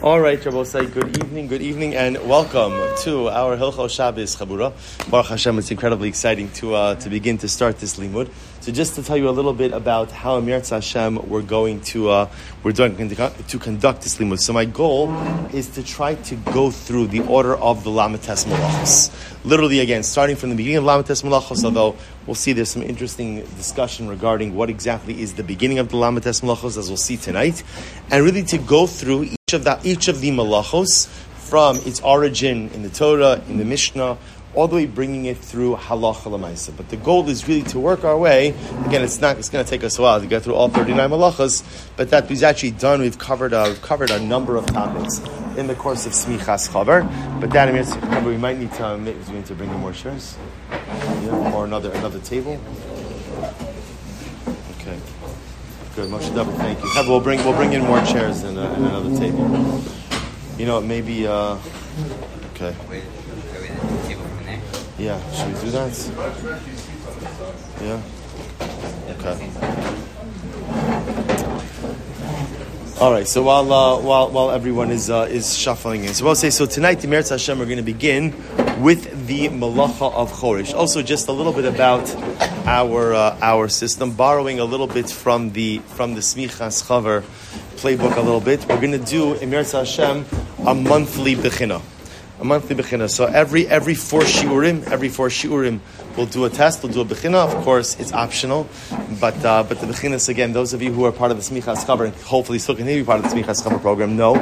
All right, Rabbosai, good evening, good evening, and welcome to our Hilchos Shabbos Chabura. Baruch Hashem, it's incredibly exciting to, uh, to begin to start this limud. So just to tell you a little bit about how Amir Hashem we're going to, uh, we're doing to conduct this limud. So my goal is to try to go through the order of the Lamates Malachos. Literally, again, starting from the beginning of Lamates Malachos, although we'll see there's some interesting discussion regarding what exactly is the beginning of the Lamates Malachos, as we'll see tonight, and really to go through each of the each of the malachos from its origin in the Torah, in the Mishnah, all the way bringing it through halacha lemaisa. But the goal is really to work our way. Again, it's not. It's going to take us a while to get through all thirty nine malachos, but that is actually done. We've covered. A, covered a number of topics in the course of smichas chaver. But that means we might need to. We need to bring in more chairs, yeah, or another another table. Okay. Good, Moshe Double, thank you. We'll bring we'll bring in more chairs and, uh, and another table. You know, maybe. Uh, okay. Yeah, should we do that? Yeah. Okay. All right. So while uh, while while everyone is uh, is shuffling in, so I'll say so tonight. The Meretz Hashem, we're going to begin with the malacha of Choresh. Also, just a little bit about our uh, our system, borrowing a little bit from the from the Smichas Chaver playbook a little bit. We're going to do Emir Hashem a monthly bechina, a monthly bechina. So every every four shiurim, every four shiurim, we'll do a test. We'll do a bechina. Of course, it's optional, but uh, but the bechinas again. Those of you who are part of the Smichas Chaver and hopefully still continue to be part of the Smichas Chaver program know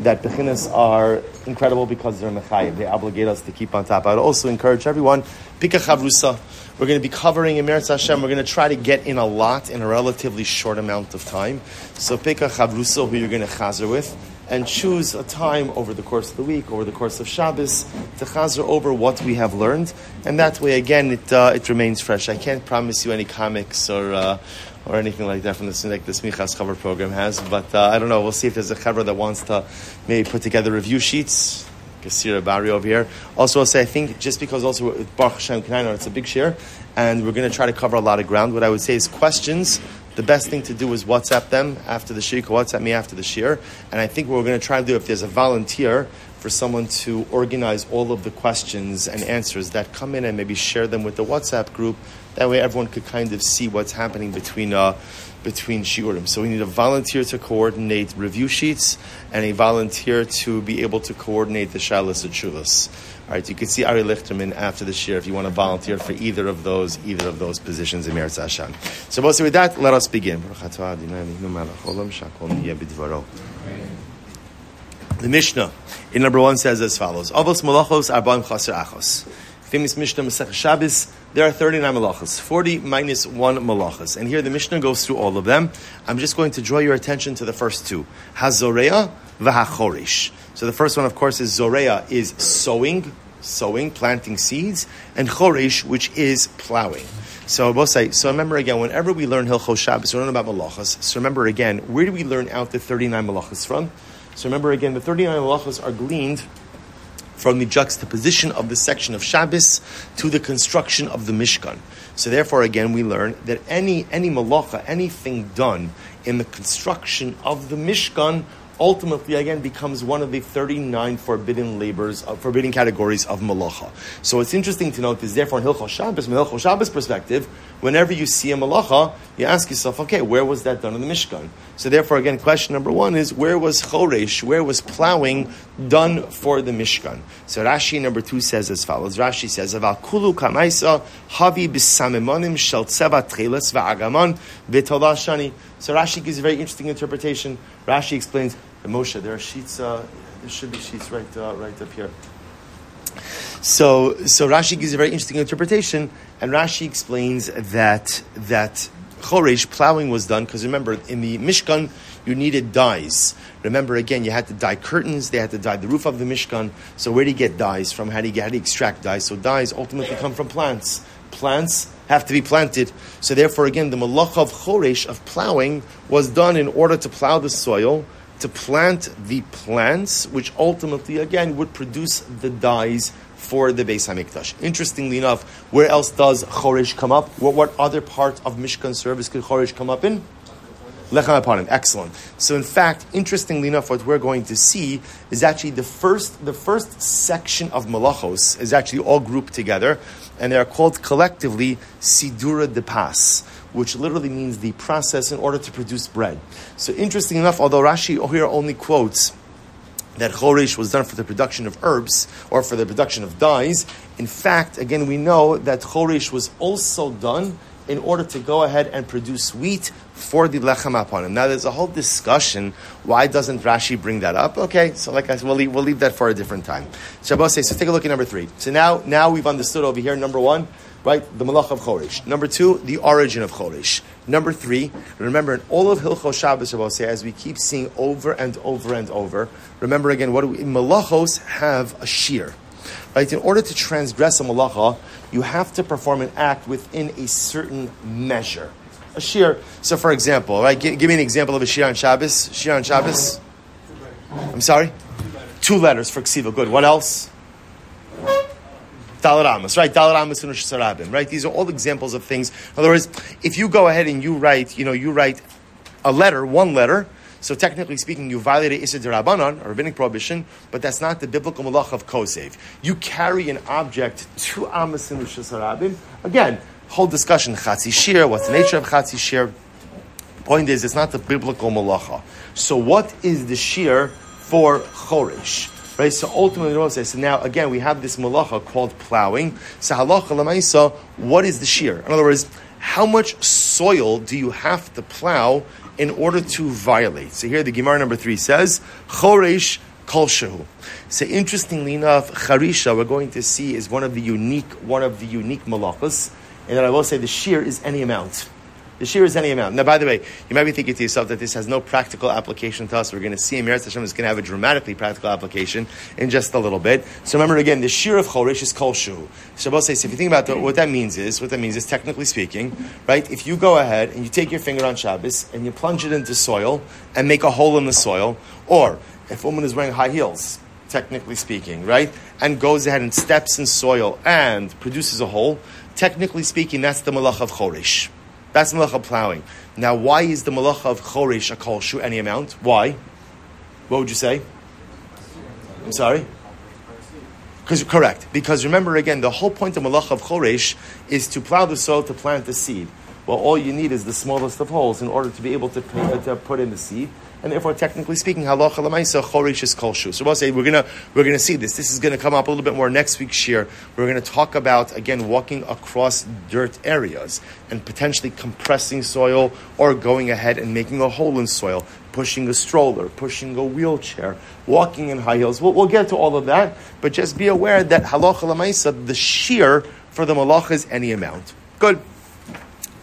that bechinas are incredible because they're mechayiv. They obligate us to keep on top. I would also encourage everyone, pick a chavrusa. We're going to be covering in Meretz Hashem. We're going to try to get in a lot in a relatively short amount of time. So pick a chavrusa, who you're going to chazer with, and choose a time over the course of the week, over the course of Shabbos, to chazer over what we have learned. And that way, again, it, uh, it remains fresh. I can't promise you any comics or... Uh, or anything like that from the like the Smichas Chaver program has. But uh, I don't know. We'll see if there's a Chaver that wants to maybe put together review sheets. Kasira Barry over here. Also, I'll say I think just because also with Baruch Hashem Kanaino, it's a big share, and we're going to try to cover a lot of ground. What I would say is questions. The best thing to do is WhatsApp them after the shiur. WhatsApp me after the shiur, and I think what we're going to try to do if there's a volunteer for someone to organize all of the questions and answers that come in and maybe share them with the WhatsApp group. That way, everyone could kind of see what's happening between uh, between shiurim. So we need a volunteer to coordinate review sheets and a volunteer to be able to coordinate the shalas and All right, you can see Ari Lichterman after the shiur if you want to volunteer for either of those either of those positions in Meretz Hashem. So, mostly with that, let us begin. The Mishnah in number one says as follows: Avos malachos arba'im chaser achos. Famous Mishnah Masech Shabbos. There are 39 malachas, 40 minus one malachas, and here the Mishnah goes through all of them. I'm just going to draw your attention to the first two: Hazorea v'Hachorish. So the first one, of course, is Zorea, is sowing, sowing, planting seeds, and Chorish, which is plowing. So both say, so remember again, whenever we learn Hilchos Shabbos, we learn about malachas. So remember again, where do we learn out the 39 malachas from? So remember again, the 39 malachas are gleaned from the juxtaposition of the section of Shabbos to the construction of the Mishkan. So therefore, again, we learn that any any malacha, anything done in the construction of the Mishkan ultimately again becomes one of the 39 forbidden labors, uh, forbidden categories of malacha. So it's interesting to note this, therefore in Hilchos Shabbos, from Hilchos Shabbos perspective, whenever you see a malacha, you ask yourself, okay, where was that done in the Mishkan? So therefore, again, question number one is where was choresh, where was plowing done for the Mishkan? So Rashi number two says as follows. Rashi says, "Aval kulu kamaisa havi b'samemonim shel tzeva tcheles va'agaman v'tolashani." So Rashi gives a very interesting interpretation. Rashi explains, Moshe, there are sheets. Uh, there should be sheets right, uh, right up here. So, so Rashi gives a very interesting interpretation, and Rashi explains that that choresh plowing was done because remember in the Mishkan you needed dyes. Remember again, you had to dye curtains. They had to dye the roof of the Mishkan. So where do you get dyes from? How do you, how do you extract dyes? So dyes ultimately come from plants. Plants have to be planted. So therefore, again, the malach of choresh of plowing was done in order to plow the soil to plant the plants, which ultimately, again, would produce the dyes for the Beis Hamikdash. Interestingly enough, where else does Choresh come up? What, what other part of Mishkan service could Choresh come up in? Lechem Apanim. Excellent. So, in fact, interestingly enough, what we're going to see is actually the first, the first section of Malachos is actually all grouped together, and they are called collectively Sidura de Pas, which literally means the process in order to produce bread. So, interesting enough, although Rashi here only quotes that chorish was done for the production of herbs or for the production of dyes. In fact, again, we know that chorish was also done in order to go ahead and produce wheat for the lechem apanim. Now, there's a whole discussion. Why doesn't Rashi bring that up? Okay, so like I said, we'll leave, we'll leave that for a different time. Shabbos says, so take a look at number three. So now, now we've understood over here, number one, right, the malach of Chorish. Number two, the origin of Chorish. Number three, remember in all of Hilchos Shabbos, Shabbos, as we keep seeing over and over and over, remember again, what do we, malachos have a shear. Right? In order to transgress a malacha, you have to perform an act within a certain measure. A shiur. So, for example, right? Give, give me an example of a shiur on Shabbos. Shiur on Shabbos. I'm sorry. Two letters for ksiva. Good. What else? Dalar Amos, right? Dalar Amos and Sarabim, right? These are all examples of things. In other words, if you go ahead and you write, you know, you write a letter, one letter, so technically speaking, you violated Issa Rabbanon, a rabbinic prohibition, but that's not the biblical malach of Kosev. You carry an object to Amos and Sarabim. Again, whole discussion, Chatzi Shiur, what's the nature of Chatzi Shiur? Point is, it's not the biblical malacha. So what is the shiur for Choresh? Right, so ultimately, the says, so now again, we have this malacha called plowing. So halacha lemaisa, what is the shiur? In other words, how much soil do you have to plow in order to violate? So here the Gemara number three says, choresh kol shehu. So interestingly enough, charisha we're going to see is one of the unique, one of the unique malachas, and then I will say the shiur is any amount. The shiur is any amount. Now, by the way, you might be thinking to yourself that this has no practical application to us. We're going to see Emir Hashem is going to have a dramatically practical application in just a little bit. So remember again, the shear of Choresh is Kol Shu. Shabbos says, if you think about what that means is, what that means is technically speaking, right? If you go ahead and you take your finger on Shabbos and you plunge it into soil and make a hole in the soil, or if a woman is wearing high heels, technically speaking, right? And goes ahead and steps in soil and produces a hole, technically speaking, that's the malach of Choresh. That's malacha plowing. Now, why is the malacha of choresh a kol shu any amount? Why? What would you say? I'm sorry. Because correct. Because remember again, the whole point of malacha of choresh is to plow the soil to plant the seed. Well, all you need is the smallest of holes in order to be able to, to put in the seed and therefore, technically speaking, halacha lemaisa chorish is kol shu. So we'll say we're gonna we're gonna see this. This is gonna come up a little bit more next week's year. We're gonna talk about again walking across dirt areas and potentially compressing soil or going ahead and making a hole in soil, pushing a stroller, pushing a wheelchair, walking in high heels. We'll, we'll get to all of that, but just be aware that halacha lemaisa, the shiur for the malach is any amount. Good.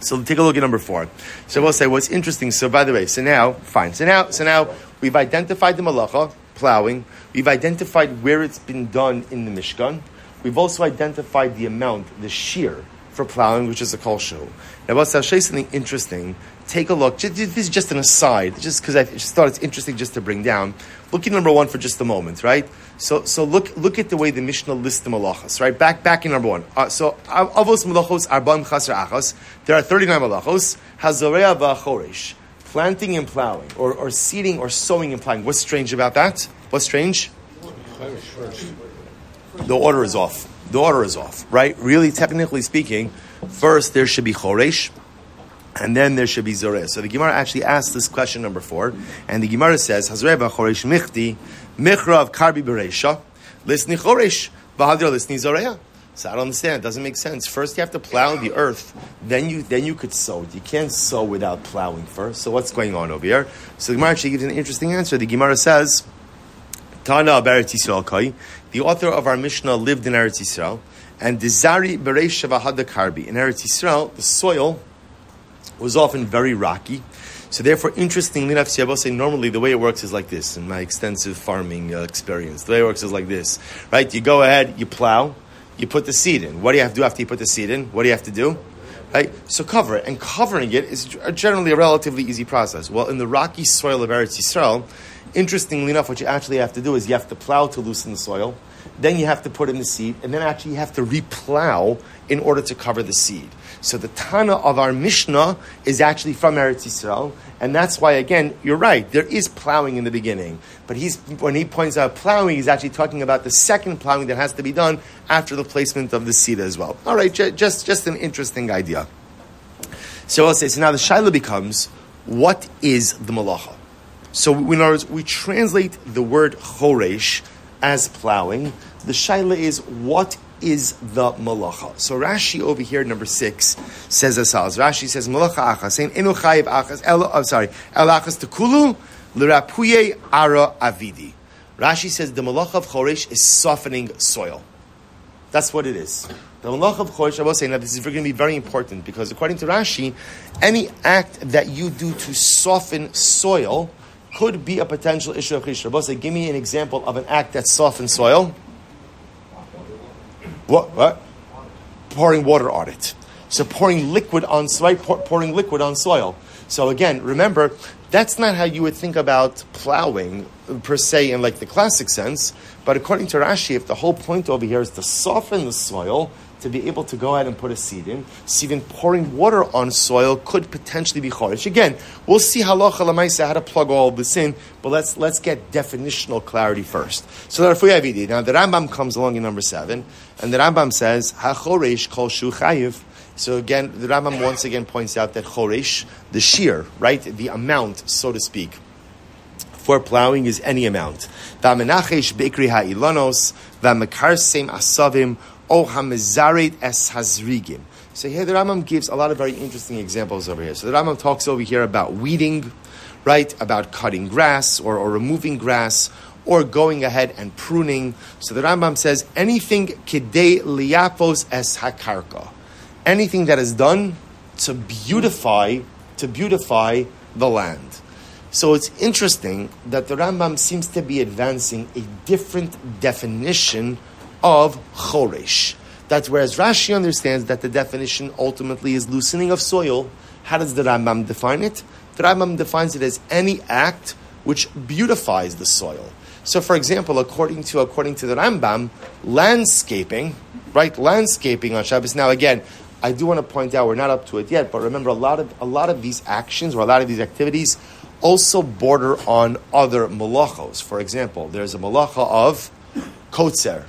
So take a look at number four. So we'll say what's interesting. So by the way, so now fine. So now, so now we've identified the malacha plowing. We've identified where it's been done in the Mishkan. We've also identified the amount, the shiur for plowing, which is a kol show. Now, show you something interesting. Take a look. This is just an aside, just because I just thought it's interesting just to bring down. Look at number one for just a moment, right? So, so look, look at the way the Mishnah lists the malachas, right? Back, back in number one. Uh, so, avos malachos arbam chaser achos. There are thirty-nine malachos. Hazorea va'choresh. Planting and plowing, or, or seeding, or sowing and plowing. What's strange about that? What's strange? The order is off. The order is off, right? Really, technically speaking, first there should be choresh, and then there should be zoreh. So the Gemara actually asks this question number four, and the Gemara says, "Hazoreh choresh michti michrav karbi bereisha lisni choresh v'hadra lisni zoreh." So I don't understand. It doesn't make sense. First, you have to plow the earth. Then you then you could sow. You can't sow without plowing first. So what's going on over here? So the Gemara actually gives an interesting answer. The Gemara says, "Tana Eretz Yisrael Kai." The author of our Mishnah lived in Eretz Yisrael, and Dizari Bereisha v'hada karbi in Eretz Yisrael, the soil was often very rocky. So therefore, interestingly enough, say normally the way it works is like this. In my extensive farming uh, experience, the way it works is like this, right? You go ahead, you plow, you put the seed in. What do you have to do after you put the seed in? What do you have to do? Right? So cover it, and covering it is generally a relatively easy process. Well, in the rocky soil of Eretz Yisrael, Interestingly enough, what you actually have to do is you have to plow to loosen the soil, then you have to put in the seed, and then actually you have to replow in order to cover the seed. So the Tana of our Mishnah is actually from Eretz Yisrael, and that's why, again, you're right, there is plowing in the beginning. But he's, when he points out plowing, he's actually talking about the second plowing that has to be done after the placement of the seed as well. All right, just, just an interesting idea. So I'll say, so now the Shaila becomes, what is the malacha? So in other words, we translate the word choresh as plowing. The Shaila is, what is the malacha. So Rashi over here, number six, says as follows. Rashi says, malacha achas, saying, enu chayiv achas, el, I'm oh, sorry, el achas tekulu, l'rapuye ara avidi. Rashi says the malacha of choresh is softening soil. That's what it is. The malacha of I will say, now this is going to be very important because according to Rashi, any act that you do to soften soil could be a potential issue of choresh. Rabbi say, give me an example of an act that softens soil. What? What? Pouring water on it. So pouring liquid on soil, pouring liquid on soil. So again, remember, that's not how you would think about plowing per se in like the classic sense. But according to Rashi, if the whole point over here is to soften the soil, to be able to go ahead and put a seed in. So even pouring water on soil could potentially be choresh. Again, we'll see halacha lamaisa how to plug all this in, but let's let's get definitional clarity first. So now the Rambam comes along in number seven, and the Rambam says hachoresh kol shu chayiv. So again, the Rambam once again points out that choresh, the shiur, right, the amount, so to speak for plowing is any amount. V'amenachesh bekri ha'ilanos, v'amekarsem asavim, O hamizaret es hazrigim. So here the Rambam gives a lot of very interesting examples over here. So the Rambam talks over here about weeding, right? About cutting grass or, or removing grass or going ahead and pruning. So the Rambam says anything kidei liapos es hakarka, anything that is done to beautify to beautify the land. So it's interesting that the Rambam seems to be advancing a different definition of choresh. That's whereas Rashi understands that the definition ultimately is loosening of soil. How does the Rambam define it? The Rambam defines it as any act which beautifies the soil. So, for example, according to according to the Rambam, landscaping, right? Landscaping on Shabbos. Now, again, I do want to point out we're not up to it yet, but remember a lot of a lot of these actions or a lot of these activities also border on other malachos. For example, there's a malacha of kotzer,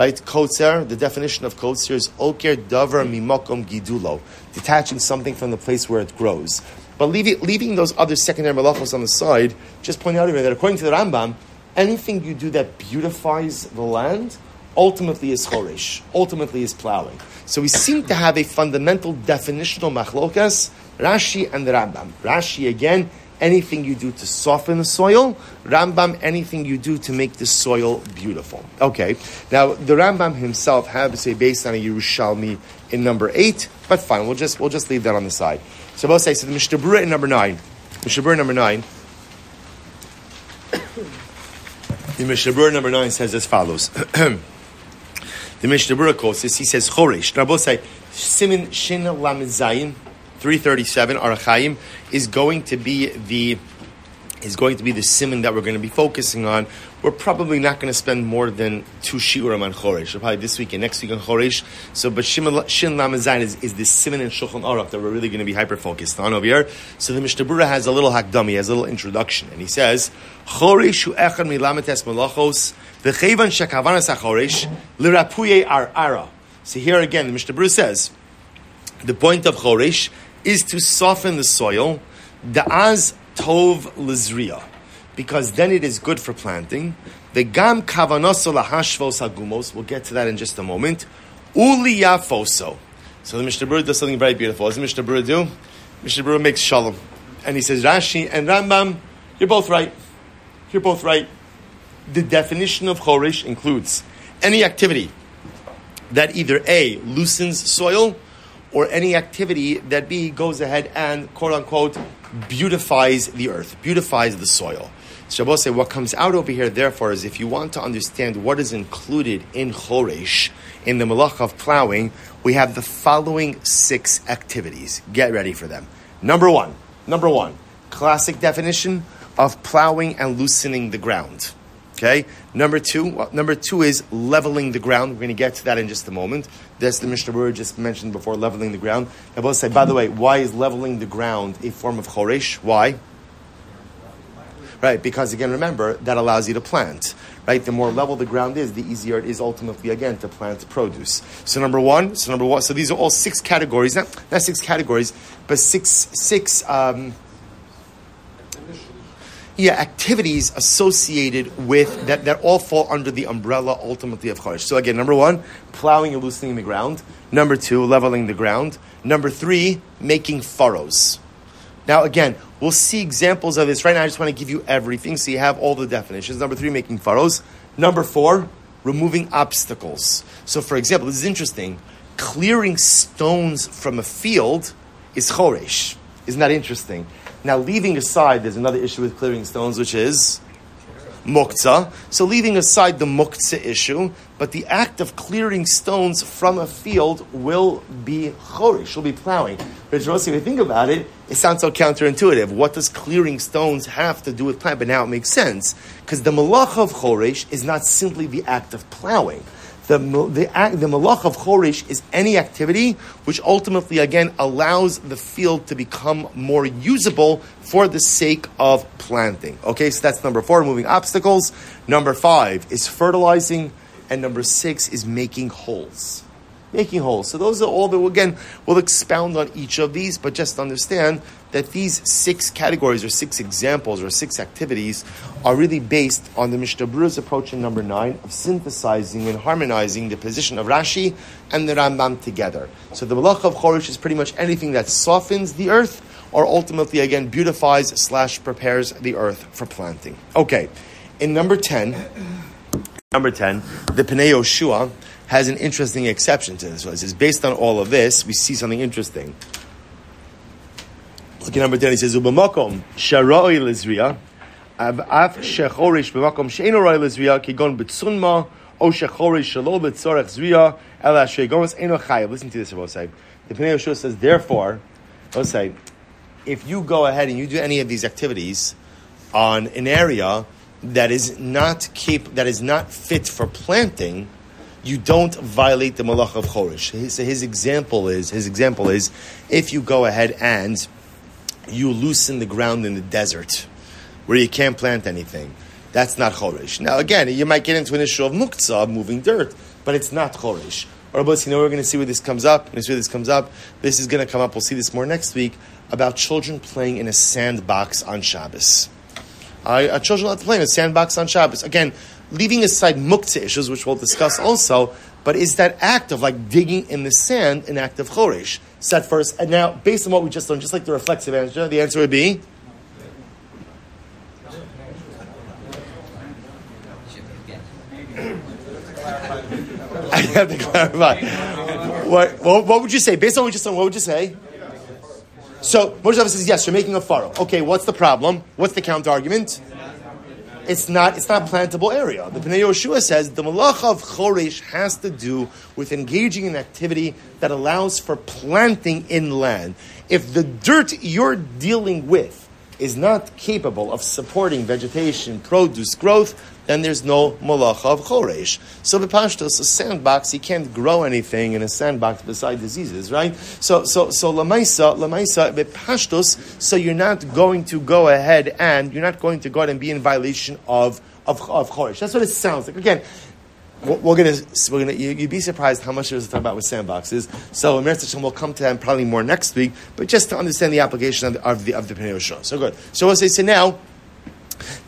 right? Kotzer, the definition of kotzer is oker davar mimokom gidulo, detaching something from the place where it grows. But leaving, leaving those other secondary malachos on the side, just pointing out here that according to the Rambam, anything you do that beautifies the land ultimately is choresh, ultimately is plowing. So we seem to have a fundamental definitional machlokas, Rashi and the Rambam. Rashi again anything you do to soften the soil. Rambam, anything you do to make the soil beautiful. Okay. Now the Rambam himself had to say based on a Yerushalmi in number eight, but fine, we'll just we'll just leave that on the side. So we'll say so the Mishnah Berurah in number nine. Mishnah Berurah number nine. the Mishnah number nine says as follows. the Mishnah Berurah quotes this. He says Choresh. Now both say Simin Shin Lam 337 Orach Chayim is going to be the is going to be the simon that we're going to be focusing on. We're probably not going to spend more than two shiurim on Choresh. Probably this week and next week on Choresh. So, but Shin Lamazayin is, is the simon and Shulchan Aruch that we're really going to be hyper focused on over here. So the Mishnah has a little hakdami, has a little introduction, and he says Choresh hu echad milamates malachos v'chevan shekavanas hachoresh lirapuye ar ara. So here again, the Mishnah says the point of Choresh is to soften the soil, da'az tov lizriya, because then it is good for planting. The gam kavanoso lahashvos hagumos, we'll get to that in just a moment. Uliyafoso. So the Mishnah Berurah does something very beautiful. What does Mishnah Berurah do? Mishnah Berurah makes shalom. And he says, Rashi and Rambam, you're both right. You're both right. The definition of chorish includes any activity that either A, loosens soil, or any activity that B goes ahead and quote unquote beautifies the earth, beautifies the soil. Shabbos say what comes out over here, therefore, is if you want to understand what is included in Choresh, in the malach of plowing, we have the following six activities. Get ready for them. Number one, number one, classic definition, of plowing and loosening the ground. Okay. Number two. Number two is leveling the ground. We're going to get to that in just a moment. That's the Mishnah Berurah just mentioned before, leveling the ground. I will say, by the way, why is leveling the ground a form of choresh? Why? Right, because again, remember that allows you to plant. Right, the more level the ground is, the easier it is ultimately again to plant produce. So number one, so number one, so these are all six categories, not, not six categories, but six six. Um, yeah, activities associated with that, that all fall under the umbrella ultimately of Choresh. So again, number one, plowing and loosening the ground. Number two, leveling the ground. Number three, making furrows. Now again, we'll see examples of this. Right now I just want to give you everything so you have all the definitions. Number three, making furrows. Number four, removing obstacles. So for example, this is interesting. Clearing stones from a field is choresh. Isn't that interesting? Now, leaving aside, there's another issue with clearing stones, which is muktzah. So, leaving aside the muktzah issue, but the act of clearing stones from a field will be chorish, will be plowing. But if you think about it, it sounds so counterintuitive. What does clearing stones have to do with plowing? But now it makes sense because the malach of chorish is not simply the act of plowing the, the, the malach of chorish is any activity which ultimately, again, allows the field to become more usable for the sake of planting. Okay, so that's number four, moving obstacles. Number five is fertilizing. And number six is making holes making holes. So those are all that, again, we'll expound on each of these, but just understand that these six categories or six examples or six activities are really based on the Mishnah Berurah's approach in number nine of synthesizing and harmonizing the position of Rashi and the Rambam together. So the Malach of Chorish is pretty much anything that softens the earth or ultimately, again, beautifies slash prepares the earth for planting. Okay, in number 10, number 10, the Pnei Yoshua, has an interesting exception to this. It says, based on all of this, we see something interesting. Look at number 10, he says, Ubamakom, Sharoi Lizriya, Af Shechorish Bamakom Sheino Roi Lizriya, Kigon Betsunma, O Shechorish Shalol Betzorech Zriya, Ela Shegomas Eno Chayav. Listen to this, Rabosai. The Pnei Yoshua says, therefore, say, if you go ahead and you do any of these activities on an area that is not keep that is not fit for planting, you don't violate the malach of chorish. So his example is his example is if you go ahead and you loosen the ground in the desert where you can't plant anything. That's not chorish. Now again, you might get into an issue of muktzah, moving dirt, but it's not chorish. Or but you know we're going to see where this comes up. We're going to see where this comes up. This is going to come up. We'll see this more next week about children playing in a sandbox on Shabbos. Uh, children allowed to play in a sandbox on Shabbos. Again, leaving aside muktzah issues, which we'll discuss also, but is that act of like digging in the sand an act of choresh? Set first, and now based on what we just learned, just like the reflexive answer, the answer would be. I have to clarify. What, what, what, would you say? Based on what we just learned, what would you say? So Moshe says, yes, you're making a furrow. Okay, what's the problem? What's the counter argument? It's not it's not a plantable area. The Pnei Yoshua says the malacha of choresh has to do with engaging in activity that allows for planting in land. If the dirt you're dealing with is not capable of supporting vegetation, produce, growth, then there's no malacha of choresh. So the pashtos, a sandbox, you can't grow anything in a sandbox beside diseases, right? So so so lamaisa lamaisa pashtos. So you're not going to go ahead and you're not going to go ahead and be in violation of of, of choresh. That's what it sounds like. Again. We're gonna, we're gonna. You'd be surprised how much there's to talk about with sandboxes. So, Hashem, we'll come to that probably more next week. But just to understand the application of the of the, of the So good. So we'll say so now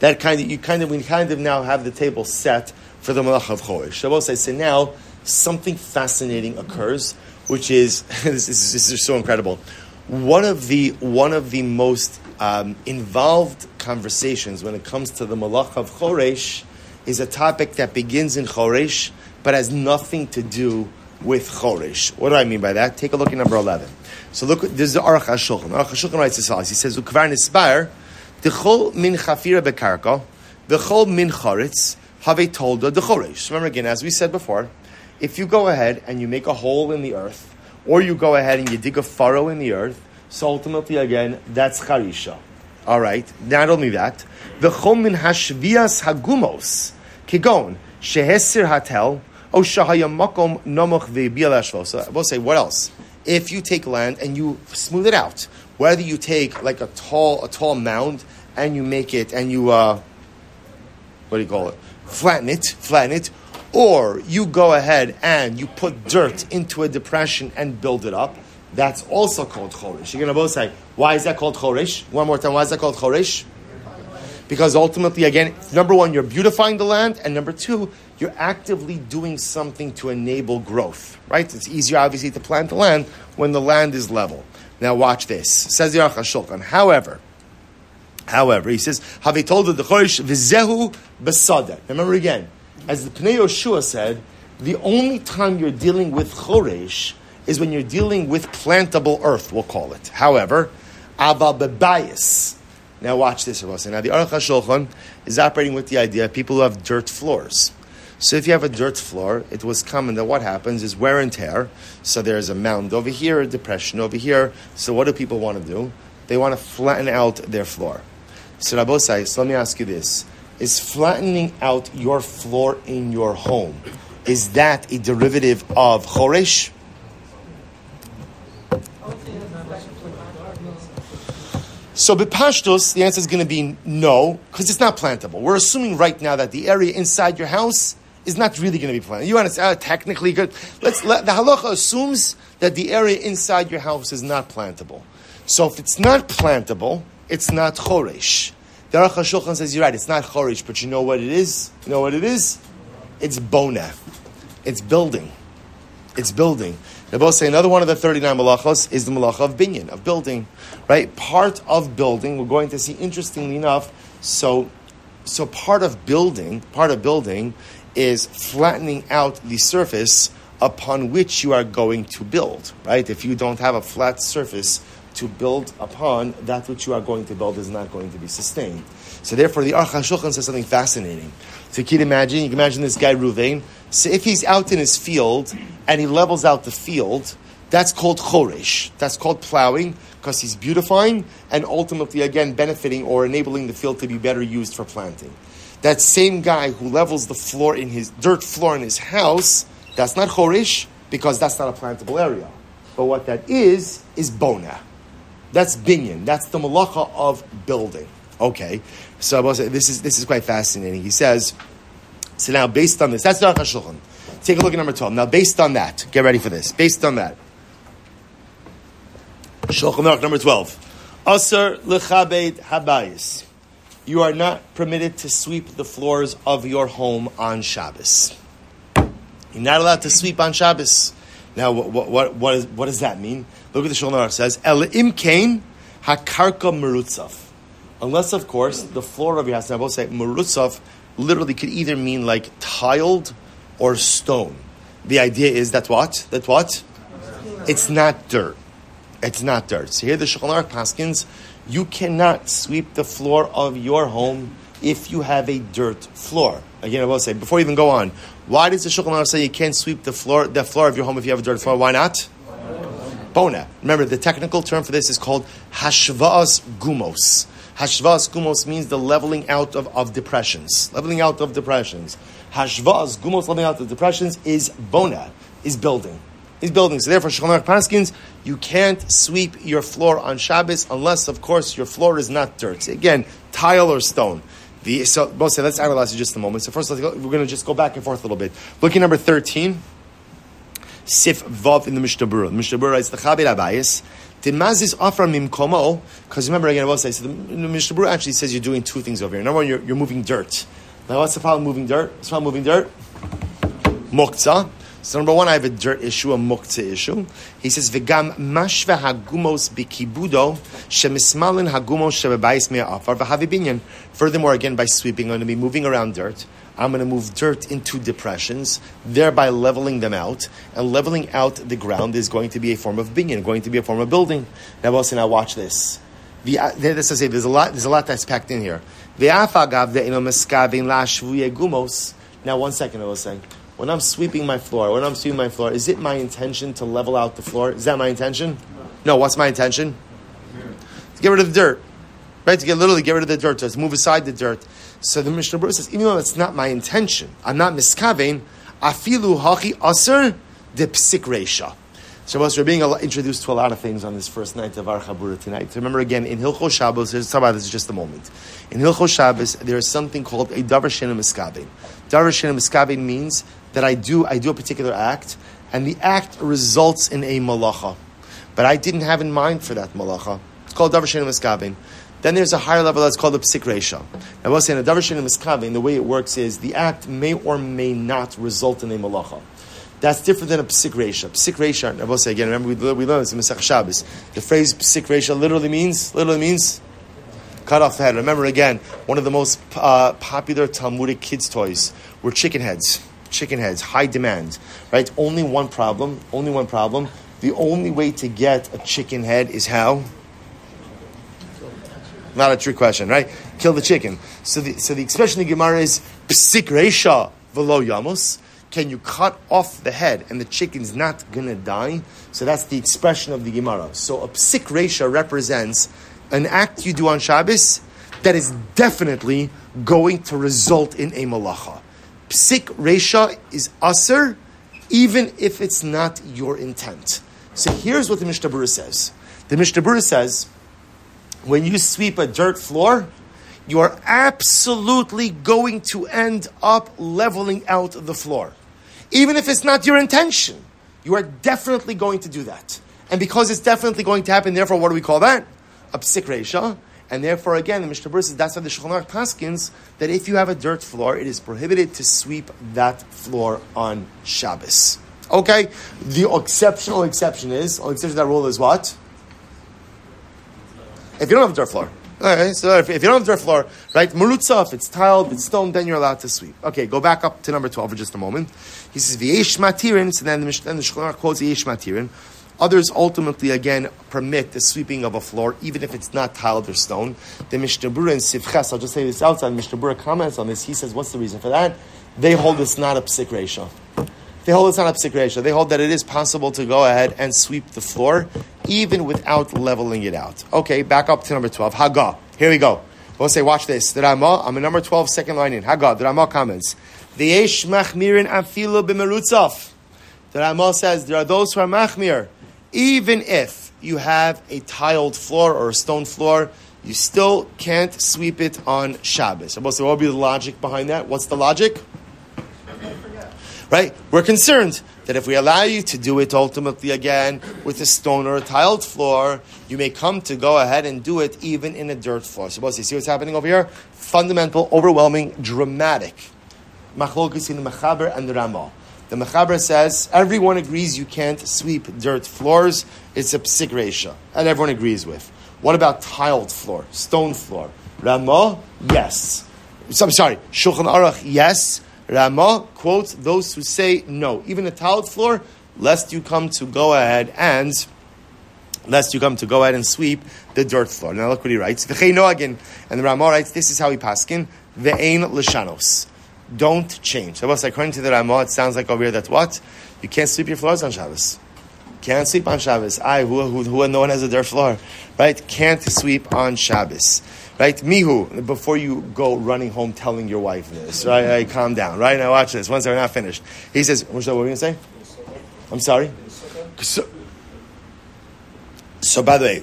that kind of you kind of we kind of now have the table set for the Malach of Choresh. Shabbos I say now something fascinating occurs, which is this, is this is so incredible. One of the one of the most um, involved conversations when it comes to the Malach of Choresh is a topic that begins in Choresh but has nothing to do with Choresh. What do I mean by that? Take a look at number 11. So look, this is the Aruch HaShulchan. Aruch HaShulchan writes this He says, Ukvar Nisbar, Dechol min chafira bekarka, v'chol min charetz, have tolda dechoresh. Remember again, as we said before, if you go ahead and you make a hole in the earth, or you go ahead and you dig a furrow in the earth, so ultimately again, that's charisha. All right. Not only that, the chomin hashvias hagumos kigon shehesir hatel o shahaya makom nomoch ve'bial So I will say, what else? If you take land and you smooth it out, whether you take like a tall a tall mound and you make it and you uh, what do you call it? Flatten it, flatten it, or you go ahead and you put dirt into a depression and build it up. That's also called chorish. You're to both say, why is that called chorish? One more time, why is that called chorish? Because ultimately, again, number one, you're beautifying the land, and number two, you're actively doing something to enable growth, right? It's easier, obviously, to plant the land when the land is level. Now, watch this. Says the Aruch HaShulchan. However, however, he says, "Have he told the chorish v'zehu besada." Remember again, as the Pnei Yoshua said, the only time you're dealing with chorish is when you're dealing with plantable earth, we'll call it. However, ava bebayis. Now watch this, Now the Aruch HaShulchan is operating with the idea of people who have dirt floors. So if you have a dirt floor, it was common that what happens is wear and tear. So there's a mound over here, a depression over here. So what do people want to do? They want to flatten out their floor. So Rabosai, so let me ask you this. Is flattening out your floor in your home, is that a derivative of choresh? So bipashtos, the answer is going to be no, because it's not plantable. We're assuming right now that the area inside your house is not really going to be planted. You understand? Uh, technically good. Let's let, the halacha assumes that the area inside your house is not plantable. So if it's not plantable, it's not choresh. The Aruch HaShulchan says you're right. It's not choresh, but you know what it is. You know what it is? It's bona. It's building. It's building. They both say another one of the 39 malachos is the malacha of binyan, of building, right? Part of building, we're going to see, interestingly enough, so, so part of building, part of building is flattening out the surface upon which you are going to build, right? If you don't have a flat surface to build upon, that which you are going to build is not going to be sustained. So therefore, the Aruch HaShulchan says something fascinating. So you can imagine, you can imagine this guy Ruvain. So if he's out in his field and he levels out the field, that's called choresh. That's called plowing because he's beautifying and ultimately, again, benefiting or enabling the field to be better used for planting. That same guy who levels the floor in his dirt floor in his house, that's not chorish because that's not a plantable area. But what that is is bona. That's binyan. That's the malacha of building. Okay, so this is this is quite fascinating. He says, so now based on this, that's the Shulchan. Take a look at number twelve. Now, based on that, get ready for this. Based on that, Shulchan number twelve, Aser lechabed habayis you are not permitted to sweep the floors of your home on Shabbos. You're not allowed to sweep on Shabbos. Now, what, what, what, is, what does that mean? Look at the Shulchan Aruch says, El kain hakarka merutzaf. Unless, of course, the floor of your house, I will say, merutzaf literally could either mean like tiled or stone. The idea is that what? That what? It's not dirt. It's not dirt. So here the Shulchan Aruch Paskins you cannot sweep the floor of your home if you have a dirt floor. Again, I will say before you even go on, why does the Shulchan Aruch say you can't sweep the floor the floor of your home if you have a dirt floor? Why not? Bona. Remember, the technical term for this is called hashva'as gumos. Hashva'as gumos means the leveling out of, of depressions. Leveling out of depressions. Hashva'as gumos, leveling out of depressions, is bona, is building is buildings. So therefore, Shulchan Aruch Paskins, you can't sweep your floor on Shabbos unless, of course, your floor is not dirt. Again, tile or stone. The, so, Moshe, let's analyze it just a moment. So first, let's go, we're going to just go back and forth a little bit. Look at number 13. Sif Vav in the Mishnah Berurah. The Mishnah Berurah writes, the Chabir Abayis, Timazis Afra Mimkomo, because remember again, I say, so the, the Mishnah Berurah actually says you're doing two things over here. Number one, you're, you're moving dirt. Now, what's the problem moving dirt? What's the problem moving dirt? Muktzah. So number one, I have a dirt issue, a muktzah issue. He says, "V'gam mashve hagumos bikibudo shemismalin hagumos shebebayis me'afar v'havibinyan." Furthermore, again, by sweeping, I'm going to be moving around dirt. I'm going to move dirt into depressions, thereby leveling them out. And leveling out the ground is going to be a form of binyan, going to be a form of building. Now, also, now watch this. The, uh, this is there's a lot. There's a lot that's packed in here. Now, one second, I was saying when I'm sweeping my floor, when I'm sweeping my floor, is it my intention to level out the floor? Is that my intention? No. What's my intention? To get rid of the dirt. right? To get literally get rid of the dirt, to move aside the dirt. So the Mishnah Berurah says, even though it's not my intention, I'm not miskavein, afilu hachi aser de psik reisha. Shabbos, we're being introduced to a lot of things on this first night of our Chabura tonight. Remember again, in Hilchos Shabbos, let's talk about this just a moment. In Hilchos Shabbos, there is something called a davar shenim miskavein. Davar shenim miskavein means that I do, I do a particular act, and the act results in a malacha. But I didn't have in mind for that malacha. It's called davar miskavein. Then there's a higher level that's called a psik reisha. I was saying a davar miskavein, the way it works is the act may or may not result in a malacha. That's different than a psik reisha. Psik reisha, I will say again, remember we, we learned this in Masech Shabbos. The phrase psik reisha literally means, literally means cut off the head. Remember again, one of the most uh, popular Talmudic kids' toys were chicken heads. Chicken heads, high demand, right? Only one problem, only one problem. The only way to get a chicken head is how? Not a trick question, right? Kill the chicken. So the, so the expression in Gemara is psik reisha velo yamus. Can you cut off the head and the chicken's not gonna die? So that's the expression of the Gemara. So a psik reisha represents an act you do on Shabbos that is definitely going to result in a malacha. Psik reisha is aser, even if it's not your intent. So here's what the Mishnah says. The Mishnah says when you sweep a dirt floor, you are absolutely going to end up leveling out the floor. Even if it's not your intention, you are definitely going to do that. And because it's definitely going to happen, therefore, what do we call that? A psik reisha. And therefore, again, the Mishnah says that's why the Shulchan Aruch paskins that if you have a dirt floor, it is prohibited to sweep that floor on Shabbos. Okay, the exceptional exception is, the exception to that rule is what? If you don't have a dirt floor. Okay, so if, if you don't have a dirt floor, right, marutza, if it's tiled, it's stone, then you're allowed to sweep. Okay, go back up to number 12 for just a moment. He says, V'yesh matirin, so then the, the Shulchan quotes V'yesh matirin. Others ultimately, again, permit the sweeping of a floor, even if it's not tiled or stone. The Mishnah Berurah in Sivches, I'll just say this outside, Mishnah Berurah comments on this. He says, what's the reason for that? They hold it's not a psik reisha. They hold it's not a psik reisha. They hold that it is possible to go ahead and sweep the floor, even without leveling it out. Okay, back up to number 12. Haggah. Here we go. We'll say, watch this. The I'm in number 12, second line in. Haggah, the Ramah comments. V'yesh machmirin afilu b'merutzav. The Ramah says, there are those who are machmir. Even if you have a tiled floor or a stone floor, you still can't sweep it on Shabbos. So what will be the logic behind that? What's the logic? Right? We're concerned that if we allow you to do it ultimately again with a stone or a tiled floor, you may come to go ahead and do it even in a dirt floor. So, you see what's happening over here? Fundamental, overwhelming, dramatic. Machlokis in the Mechaber and the Ramah. The Mechaber says everyone agrees you can't sweep dirt floors. It's a psik and everyone agrees with. What about tiled floor, stone floor? Ramah, yes. I'm sorry, Shulchan Aruch, yes. Ramah quotes those who say no. Even a tiled floor, lest you come to go ahead and lest you come to go ahead and sweep the dirt floor. Now look what he writes. and the Ramah writes, this is how he paskin, ve'ein l'shanos. Don't change. So according to the Ramah, it sounds like over here that what? You can't sweep your floors on Shabbos. Can't sweep on Shabbos. I, who, who, who, no one has a dirt floor, right? Can't sweep on Shabbos. Right? Mihu, before you go running home telling your wife this, right? right calm down, right? Now watch this. Once they're not finished. He says, what were you going to say? I'm sorry? So, so by the way,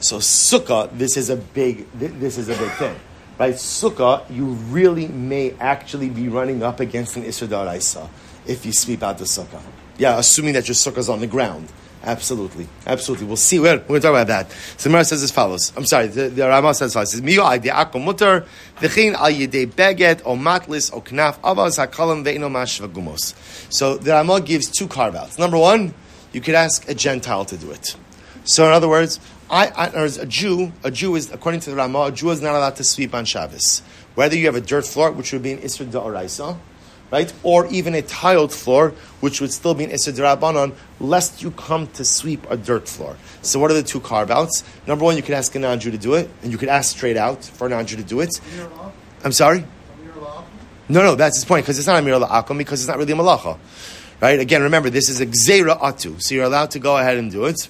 so sukkah, this is a big, this is a big thing. Right? Sukkah, you really may actually be running up against an Isra Daraisa if you sweep out the sukkah. Yeah, assuming that your sukkah is on the ground. Absolutely, absolutely. We'll see. We're, we're going to talk about that. The says as follows. I'm sorry. The, the Rama says as follows. Says beget o matlis o knaf ve'ino mash. So the Rama gives two carve outs. Number one, you could ask a Gentile to do it. So in other words, I, I, a Jew, a Jew is according to the Rama, a Jew is not allowed to sweep on Shabbos. Whether you have a dirt floor, which would be an Isra Da'oraisa, right? Or even a tiled floor, which would still be an Issa Darabanon, lest you come to sweep a dirt floor. So what are the two carve outs? Number one, you could ask a non-Jew to do it, and you could ask straight out for a non-Jew to do it. I'm sorry? No, no, that's his point, because it's not a Mir Akum, because it's not really a Malacha. Right? Again, remember, this is a Gzeira Atu, so you're allowed to go ahead and do it.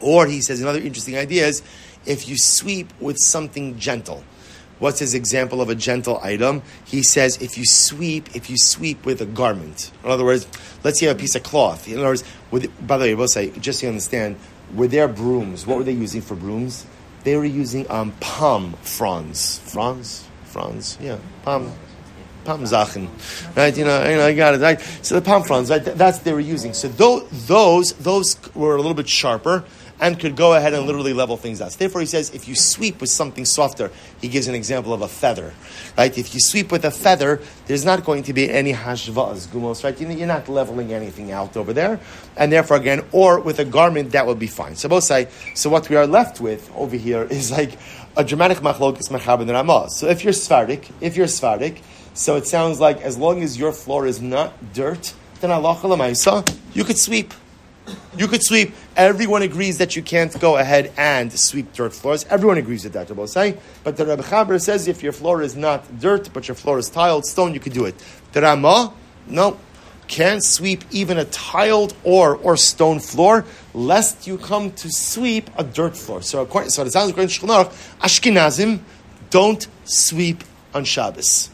Or he says another interesting idea is if you sweep with something gentle. What's his example of a gentle item? He says if you sweep, if you sweep with a garment. In other words, let's say a piece of cloth. In other words, with, by the way, I will say, just so you understand, were there brooms, what were they using for brooms? They were using um, palm fronds. Fronds? Fronds? Yeah, palm. Palm zachen, right? You know, you know, I got it. Right? So the palm fronds, right? That's they were using. So those, those, those were a little bit sharper and could go ahead and literally level things out. So therefore, he says if you sweep with something softer, he gives an example of a feather, right? If you sweep with a feather, there's not going to be any hashvas gumos, right? You're not leveling anything out over there, and therefore again, or with a garment that would be fine. So both say. So what we are left with over here is like a dramatic machlokes mechab and ramah. So if you're Svardik, if you're Svardik, so it sounds like as long as your floor is not dirt, then Allah you could sweep. You could sweep. Everyone agrees that you can't go ahead and sweep dirt floors. Everyone agrees with that, Rabbosai. But the Rabbi Chaber says if your floor is not dirt, but your floor is tiled stone, you could do it. The Ramah, no, can't sweep even a tiled or or stone floor, lest you come to sweep a dirt floor. So, according, so it sounds according to Shulchan Ashkenazim don't sweep on Shabbos.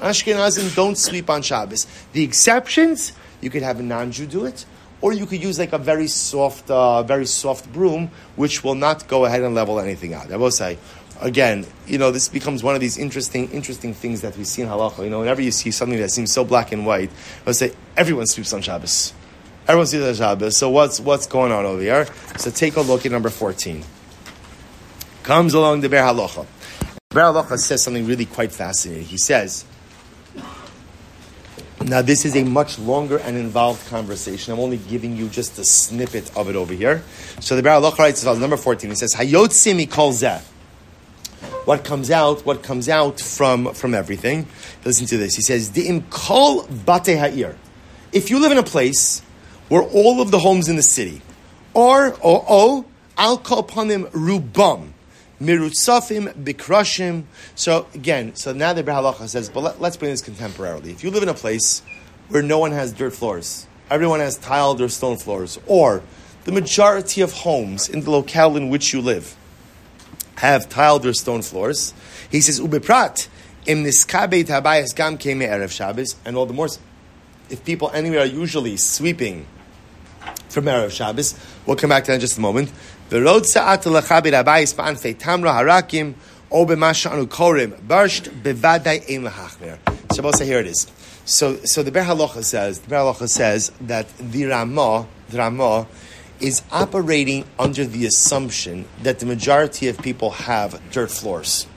Ashkenazim don't sweep on Shabbos. The exceptions, you could have a non-Jew do it, or you could use like a very soft, uh, very soft broom, which will not go ahead and level anything out. I will say, again, you know, this becomes one of these interesting, interesting things that we see in halacha. You know, whenever you see something that seems so black and white, I would say everyone sweeps on Shabbos. Everyone sweeps on Shabbos. So what's what's going on over here? So take a look at number fourteen. Comes along the Biur Halacha. Biur Halacha says something really quite fascinating. He says now, this is a much longer and involved conversation. I'm only giving you just a snippet of it over here. So the Baruch writes number 14. He says, Hayotzimi kol zeh. What comes out, what comes out from, from everything. Listen to this. He says, Di'im kol bate ha'ir. If you live in a place where all of the homes in the city are, or, oh, I'll call upon them rubam, Mirutzafim Bikrushim. So again, so now the Biur Halacha says, but let, us bring this contemporarily. If you live in a place where no one has dirt floors, everyone has tiled or stone floors, or the majority of homes in the locale in which you live have tiled or stone floors, he says, Ubeprat, im niskabe tabayas gam keme erev Shabbos, and all the more, if people anywhere are usually sweeping from erev Shabbos, we'll come back to that in just a moment. V'rod sa'at tamra harakim. So here it is. So, so the Biur Halacha says, the Biur Halacha says that the Ramah, the Ramah, is operating under the assumption that the majority of people have dirt floors.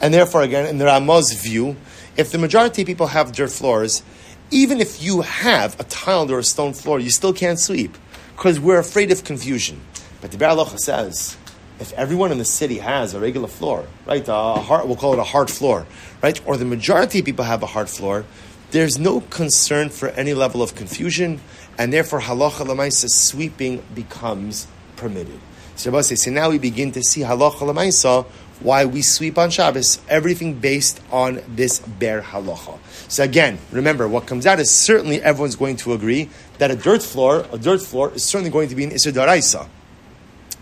And therefore, again, in the Ramah's view, if the majority of people have dirt floors, even if you have a tiled or a stone floor, you still can't sweep because we're afraid of confusion. But the Biur Halacha says, if everyone in the city has a regular floor, right, a hard, we'll call it a hard floor, right, or the majority of people have a hard floor, there's no concern for any level of confusion, and therefore halacha lemaisa sweeping becomes permitted. So Rabbi says, so now we begin to see halacha lemaisa why we sweep on Shabbos, everything based on this Biur Halacha. So again, remember, what comes out is certainly everyone's going to agree that a dirt floor, a dirt floor, is certainly going to be an Isser Daraisa.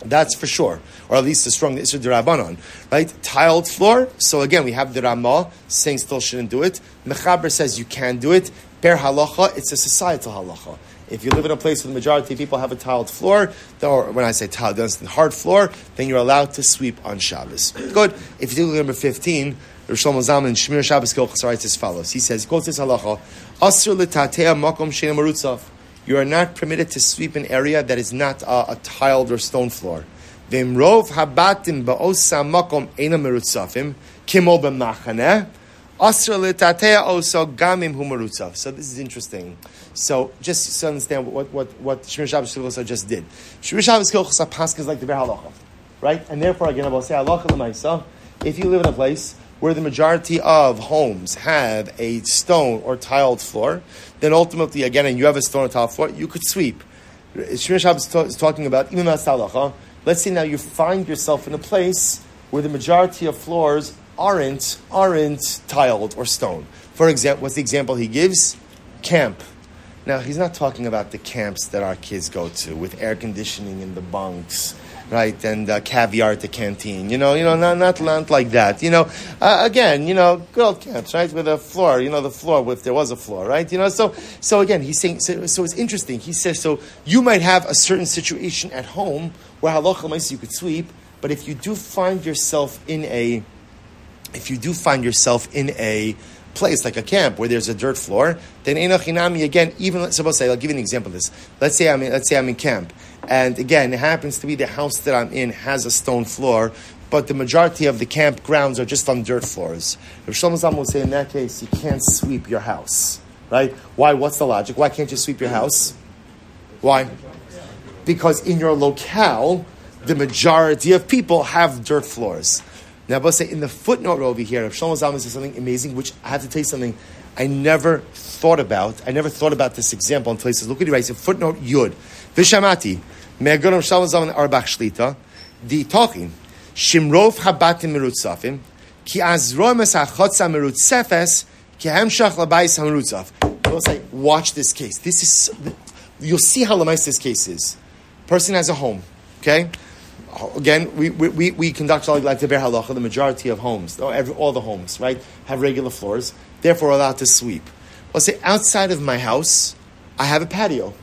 That's for sure, or at least a strong Isra Dirabanon, right? Tiled floor. So again, we have the Ramah saying still shouldn't do it. Mechaber says you can do it. Per halacha, it's a societal halacha. If you live in a place where the majority of people have a tiled floor, or when I say tiled, that's the hard floor, then you're allowed to sweep on Shabbos. Good. If you do number 15, Rosh Shlomo Zalman Shmiras Shabbos Kehilchasa writes as follows. He says, "Quotes this halacha: Asr litatea makom shein marutzav." You are not permitted to sweep an area that is not a, a tiled or stone floor. V'imrov habatim ba'osa makom ena merutzafim kimo b'machaneh. So this is interesting. So just to understand what what what Shmiras Shabbos Kehilchasa just did. Shmiras Shabbos Kehilchasa pask is like the Biur Halacha, right? And therefore again I will say halacha l'maisa. If you live in a place where the majority of homes have a stone or tiled floor, then ultimately, again, and you have a stone or tiled floor, you could sweep. Shmiras Shabbos is talking about even salacha. Let's say now you find yourself in a place where the majority of floors aren't aren't tiled or stone. For example, what's the example he gives? Camp. Now he's not talking about the camps that our kids go to with air conditioning in the bunks right? And uh, caviar at the canteen, you know, you know, not not, not like that, you know. Uh, again, you know, old camps, right? With a floor, you know, the floor if there was a floor, right? You know, so so again, he's saying so, so it's interesting. He says so you might have a certain situation at home where halacha you could sweep, but if you do find yourself in a if you do find yourself in a place like a camp where there's a dirt floor, then enochinami again. Even suppose I'll give you an example of this. Let's say I'm in, let's say I'm in camp, and again, it happens to be the house that I'm in has a stone floor, but the majority of the campgrounds are just on dirt floors. If Shlomo Zalman will say in that case, you can't sweep your house, right? Why? What's the logic? Why can't you sweep your house? Why? Because in your locale, the majority of people have dirt floors. Now, I say in the footnote over here, if Shlomo Zalman says something amazing, which I have to tell you something I never thought about. I never thought about this example until he says, look what he writes, in footnote Yud. Vishamati, Me'agonim Shlomo Zalman Auerbach Shlita, the talking, Shimrov Habatim Mirutzafim, Ki Azroim Es HaChotza Mirutzefes, Ki Hemshach Labayis HaMirutzaf. We'll say, watch this case. This is, you'll see how lamais this case is. Person has a home, okay? again, we, we, we conduct like the Biur Halacha, the majority of homes, every, all the homes, right, have regular floors, therefore allowed to sweep. Let's say outside of my house, I have a patio.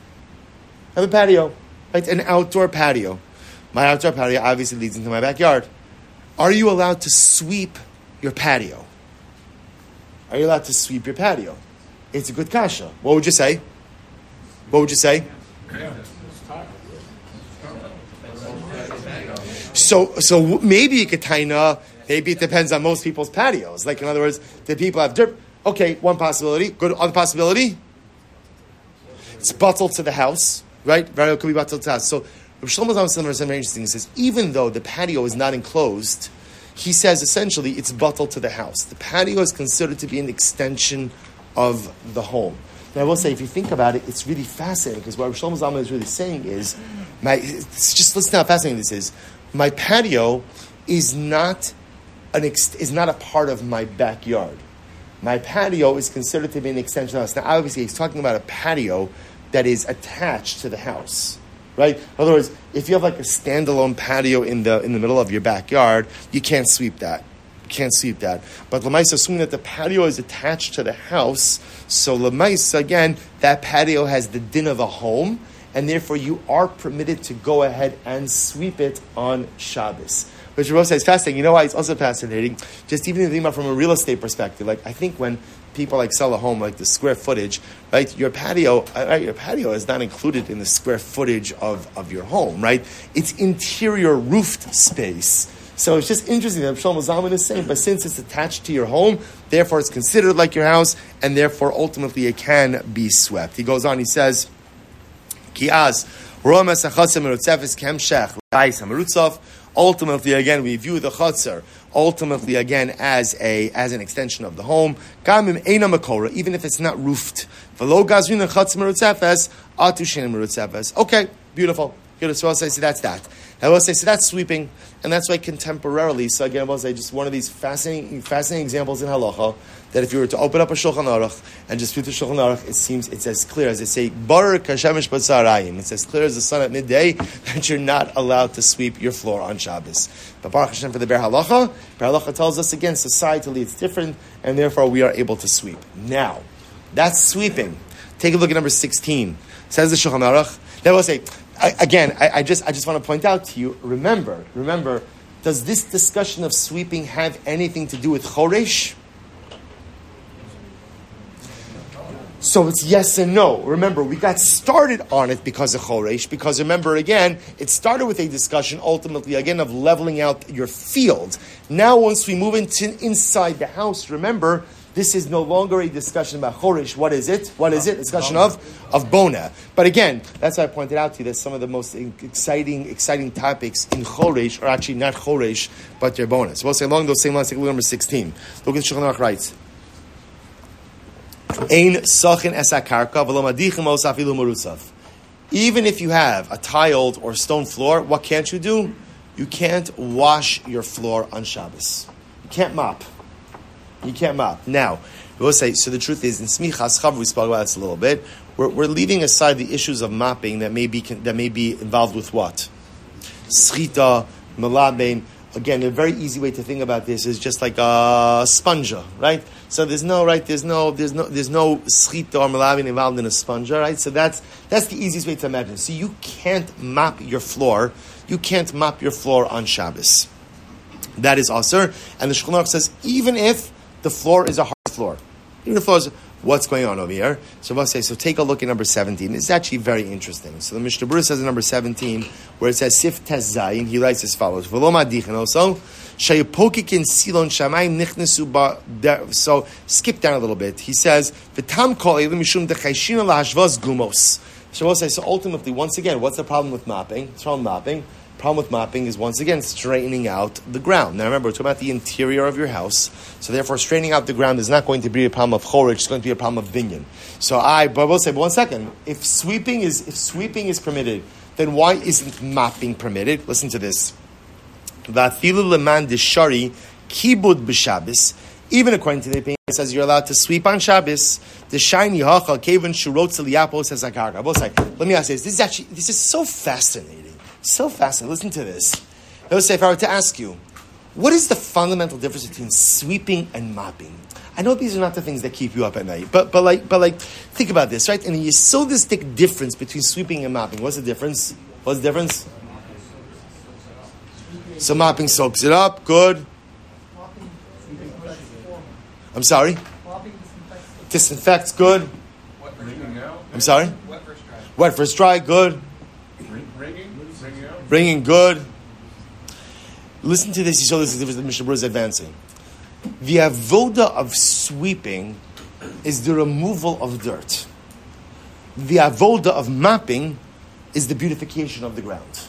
I have a patio, right, an outdoor patio. My outdoor patio obviously leads into my backyard. Are you allowed to sweep your patio? Are you allowed to sweep your patio? It's a good kasha. What would you say? What would you say? Yeah. So, so maybe you could taina, maybe it depends on most people's patios. Like, in other words, the people have dirt. Okay, one possibility. Good, other possibility? It's bottled to the house, right? So, Rav Shlomo Zalman says very interesting. He says, even though the patio is not enclosed, he says essentially it's bottled to the house. The patio is considered to be an extension of the home. Now, I will say, if you think about it, it's really fascinating because what Rav Shlomo Zalman is really saying is, my, it's just listen how fascinating this is my patio is not an ex- is not a part of my backyard. My patio is considered to be an extension of the house. Now, obviously, he's talking about a patio that is attached to the house, right? In other words, if you have like a standalone patio in the in the middle of your backyard, you can't sweep that. You can't sweep that. But Lamaisa, assuming that the patio is attached to the house, so Lamaisa, again, that patio has the din of a home, and therefore you are permitted to go ahead and sweep it on Shabbos. Which Rabbi says fascinating. You know why it's also fascinating? Just even thinking about from a real estate perspective. Like I think when people like sell a home, like the square footage, right? Your patio, uh, right? Your patio is not included in the square footage of, of your home, right? It's interior roofed space. So it's just interesting that Shlomo Zalman is saying, but since it's attached to your home, therefore it's considered like your house, and therefore ultimately it can be swept. He goes on, he says, Kiaz, Ultimately, again, we view the chutzner ultimately again as a as an extension of the home. Even if it's not roofed. Okay, beautiful. Good. So I'll say, so that's that. I will say, so that's sweeping, and that's why contemporarily. So again, I will say, just one of these fascinating, fascinating examples in halacha that if you were to open up a Shulchan Aruch and just read the Shulchan Aruch, it seems it's as clear as they say, Bar Kashemish Batzarayim. It's as clear as the sun at midday that you're not allowed to sweep your floor on Shabbos. But Baruch Hashem for the Biur Halacha, Biur Halacha tells us again, societally it's different, and therefore we are able to sweep. Now, that's sweeping. Take a look at number 16. Says the Shulchan Aruch. They will say, again, I, I, just, I just want to point out to you, remember, remember, does this discussion of sweeping have anything to do with Choresh? So it's yes and no. Remember, we got started on it because of Choresh, because remember again, it started with a discussion ultimately again of leveling out your field. Now, once we move into inside the house, remember, this is no longer a discussion about Choresh. What is it? What is it? Discussion of of Bona. But again, that's why I pointed out to you that some of the most exciting exciting topics in Choresh are actually not Choresh, but their bonus. So we'll say along those same lines, take number 16. Look at Shulchan Aruch writes. Even if you have a tiled or stone floor, what can't you do? You can't wash your floor on Shabbos. You can't mop. You can't mop. Now, we will say, so the truth is, in Smichas Chaver, we spoke about this a little bit. We're, we're leaving aside the issues of mopping that may be, that may be involved with what? schita, malabein. Again, a very easy way to think about this is just like a sponja, right? So there's no right, there's no, there's no, there's no schita or malabein involved in a sponge. right? So that's that's the easiest way to imagine. So you can't mop your floor, you can't mop your floor on Shabbos. That is asr, and the Shulchan says even if the floor is a hard floor, even the floor is what's going on over here. So we'll say, so take a look at number 17. It's actually very interesting. So the Mishnah Berurah says in number 17, where it says Sif Tez Zayin, he writes as follows, also, Silon so skip down a little bit. He says, V'tam. So ultimately, once again, what's the problem with mopping? What's wrong with mopping? problem with mopping is once again straightening out the ground. Now remember, we're talking about the interior of your house, so therefore straightening out the ground is not going to be a problem of choresh, it's going to be a problem of binyan. So I, but we'll say, but one second, if sweeping is if sweeping is permitted, then why isn't mopping permitted? Listen to this. Vafilu leman dishari kibud b'Shabbos. Even according to the opinion, it says you're allowed to sweep on Shabbos. The shiny hachal kevin shurot says Let me ask you this. This is actually this is so fascinating. So fascinating. Listen to this. Would say, if I were to ask you, what is the fundamental difference between sweeping and mopping? I know these are not the things that keep you up at night, but but like but like think about this, right? And you saw big difference between sweeping and mopping. What's the difference? What's the difference? So mopping soaks it up, good. I'm sorry. Disinfects, good. I'm sorry. Wet versus dry, good bringing good. Listen to this. You saw this the Mishnah is advancing. The avoda of sweeping is the removal of dirt. The avoda of mopping is the beautification of the ground.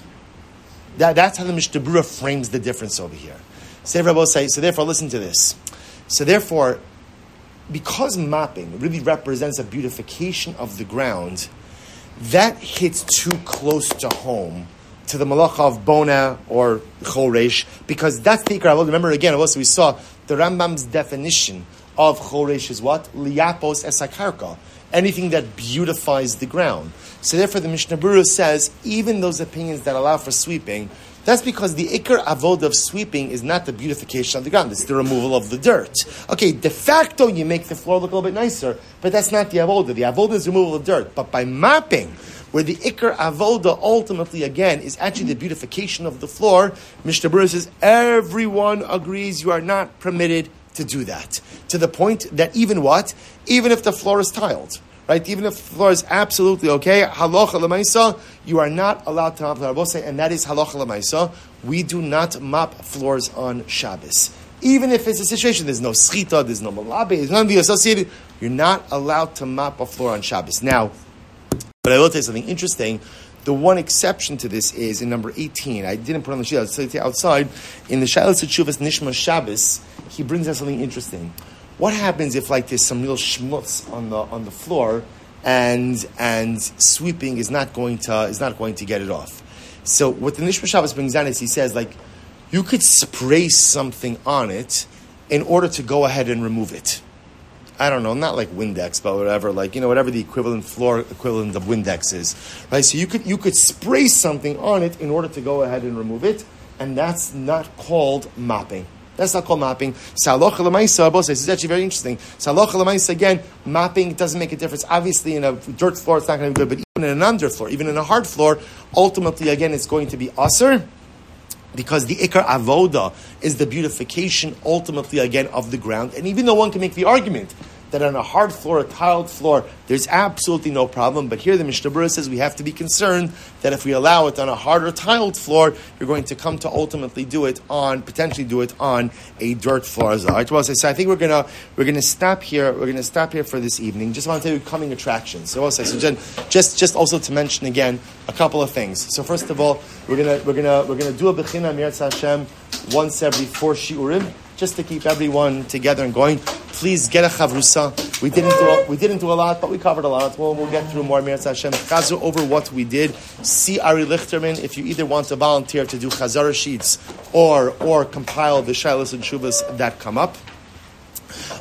That, that's how the Mishnah frames the difference over here. Say, so therefore, listen to this. So therefore, because mopping really represents a beautification of the ground, that hits too close to home to the malacha of bona or choresh, because that's the ikar. Remember again, also we saw the Rambam's definition of choresh is what liapos esakarka, anything that beautifies the ground. So therefore, the Mishnah Berurah says even those opinions that allow for sweeping. That's because the ikar avod of sweeping is not the beautification of the ground; it's the removal of the dirt. Okay, de facto you make the floor look a little bit nicer, but that's not the avoda. The avoda is removal of dirt. But by mopping, where the ikar avoda ultimately again is actually the beautification of the floor. Mishnah Berurah says everyone agrees you are not permitted to do that to the point that even what even if the floor is tiled. Right, even if the floor is absolutely okay, halacha lemaisa, you are not allowed to mop the and that is halacha lemaisa. We do not mop floors on Shabbos even if it's a situation, there's no schita, there's no malabe, there's none of the associated, you're not allowed to mop a floor on Shabbos. Now, but I will tell you something interesting. The one exception to this is in number 18. I didn't put on the sheet, I'll outside. In the Shilas Tshuvas Nishmas Shabbos, he brings us something interesting. What happens if, like, there's some real schmutz on the, on the floor and, and sweeping is not, going to, is not going to get it off? So, what the Nishmas Shabbos brings down is he says, like, you could spray something on it in order to go ahead and remove it. I don't know, not like Windex, but whatever, like you know, whatever the equivalent floor equivalent of Windex is, right? So you could you could spray something on it in order to go ahead and remove it, and that's not called mopping. That's not called mopping. Saloch lemaisa, both this is actually very interesting. Saloch lemaisa again, mopping doesn't make a difference. Obviously, in a dirt floor, it's not going to be good, but even in an under floor, even in a hard floor, ultimately, again, it's going to be usr because the ikar avoda is the beautification ultimately again of the ground. And even though one can make the argument that on a hard floor, a tiled floor, there's absolutely no problem. But here the Mishnah Berurah says we have to be concerned that if we allow it on a harder tiled floor, you're going to come to ultimately do it on, potentially do it on a dirt floor as well. Right? So I think we're gonna we're gonna stop here. We're gonna stop here for this evening. Just want to tell you coming attractions. So also, so just just also to mention again a couple of things. So first of all, we're gonna we're gonna we're gonna do a bechina Hashem once every four shiurim just to keep everyone together and going. Please get a chavrusa. We didn't do a, we didn't do a lot, but we covered a lot. We'll, we'll get through more. Mirat Hashem. Chazu over what we did. See Ari Lichterman if you either want to volunteer to do chazara sheets or or compile the shilas and shuvas that come up.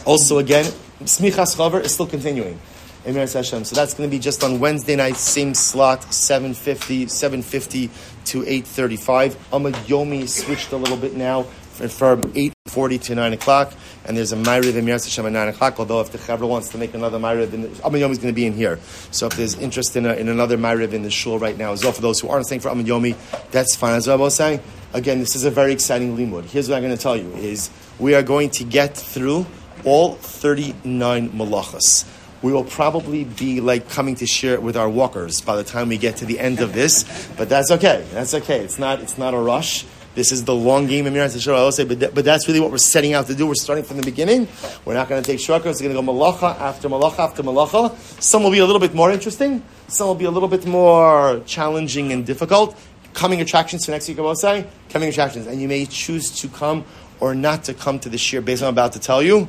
Also, again, smichas chaver is still continuing. So that's going to be just on Wednesday night, same slot, 7.50, 7.50 to 8.35. Amud Yomi switched a little bit now from 8.40 to 9 o'clock, and there's a Ma'ariv in Hashem at 9 o'clock, although if the Chavra wants to make another Ma'ariv, Amud Yomi is going to be in here. So if there's interest in, a, in another Ma'ariv in the shul right now as well, for those who aren't staying for Amud Yomi, that's fine. As I was saying, again, this is a very exciting limud. Here's what I'm going to tell you, is we are going to get through all 39 malachas we will probably be like coming to share it with our walkers by the time we get to the end of this. But that's okay. That's okay. It's not, it's not a rush. This is the long game of Miras I will say, but, but that's really what we're setting out to do. We're starting from the beginning. We're not going to take shortcuts. We're going to go malacha after malacha after malacha. Some will be a little bit more interesting. Some will be a little bit more challenging and difficult. Coming attractions for next week, I will say. Coming attractions. And you may choose to come or not to come to this year based on what I'm about to tell you.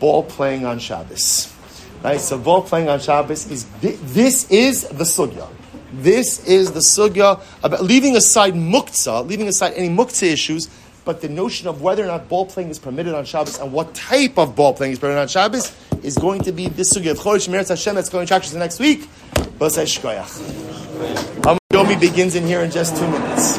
Ball playing on Shabbos. Right? So ball playing on Shabbos is this is the sugya. This is the sugya about leaving aside muktzah, leaving aside any muktzah issues, but the notion of whether or not ball playing is permitted on Shabbos and what type of ball playing is permitted on Shabbos is going to be this sugya. Of Choresh Meretz Hashem that's going to the next week. B'asai Shkoyach. Yomi begins in here in just two minutes.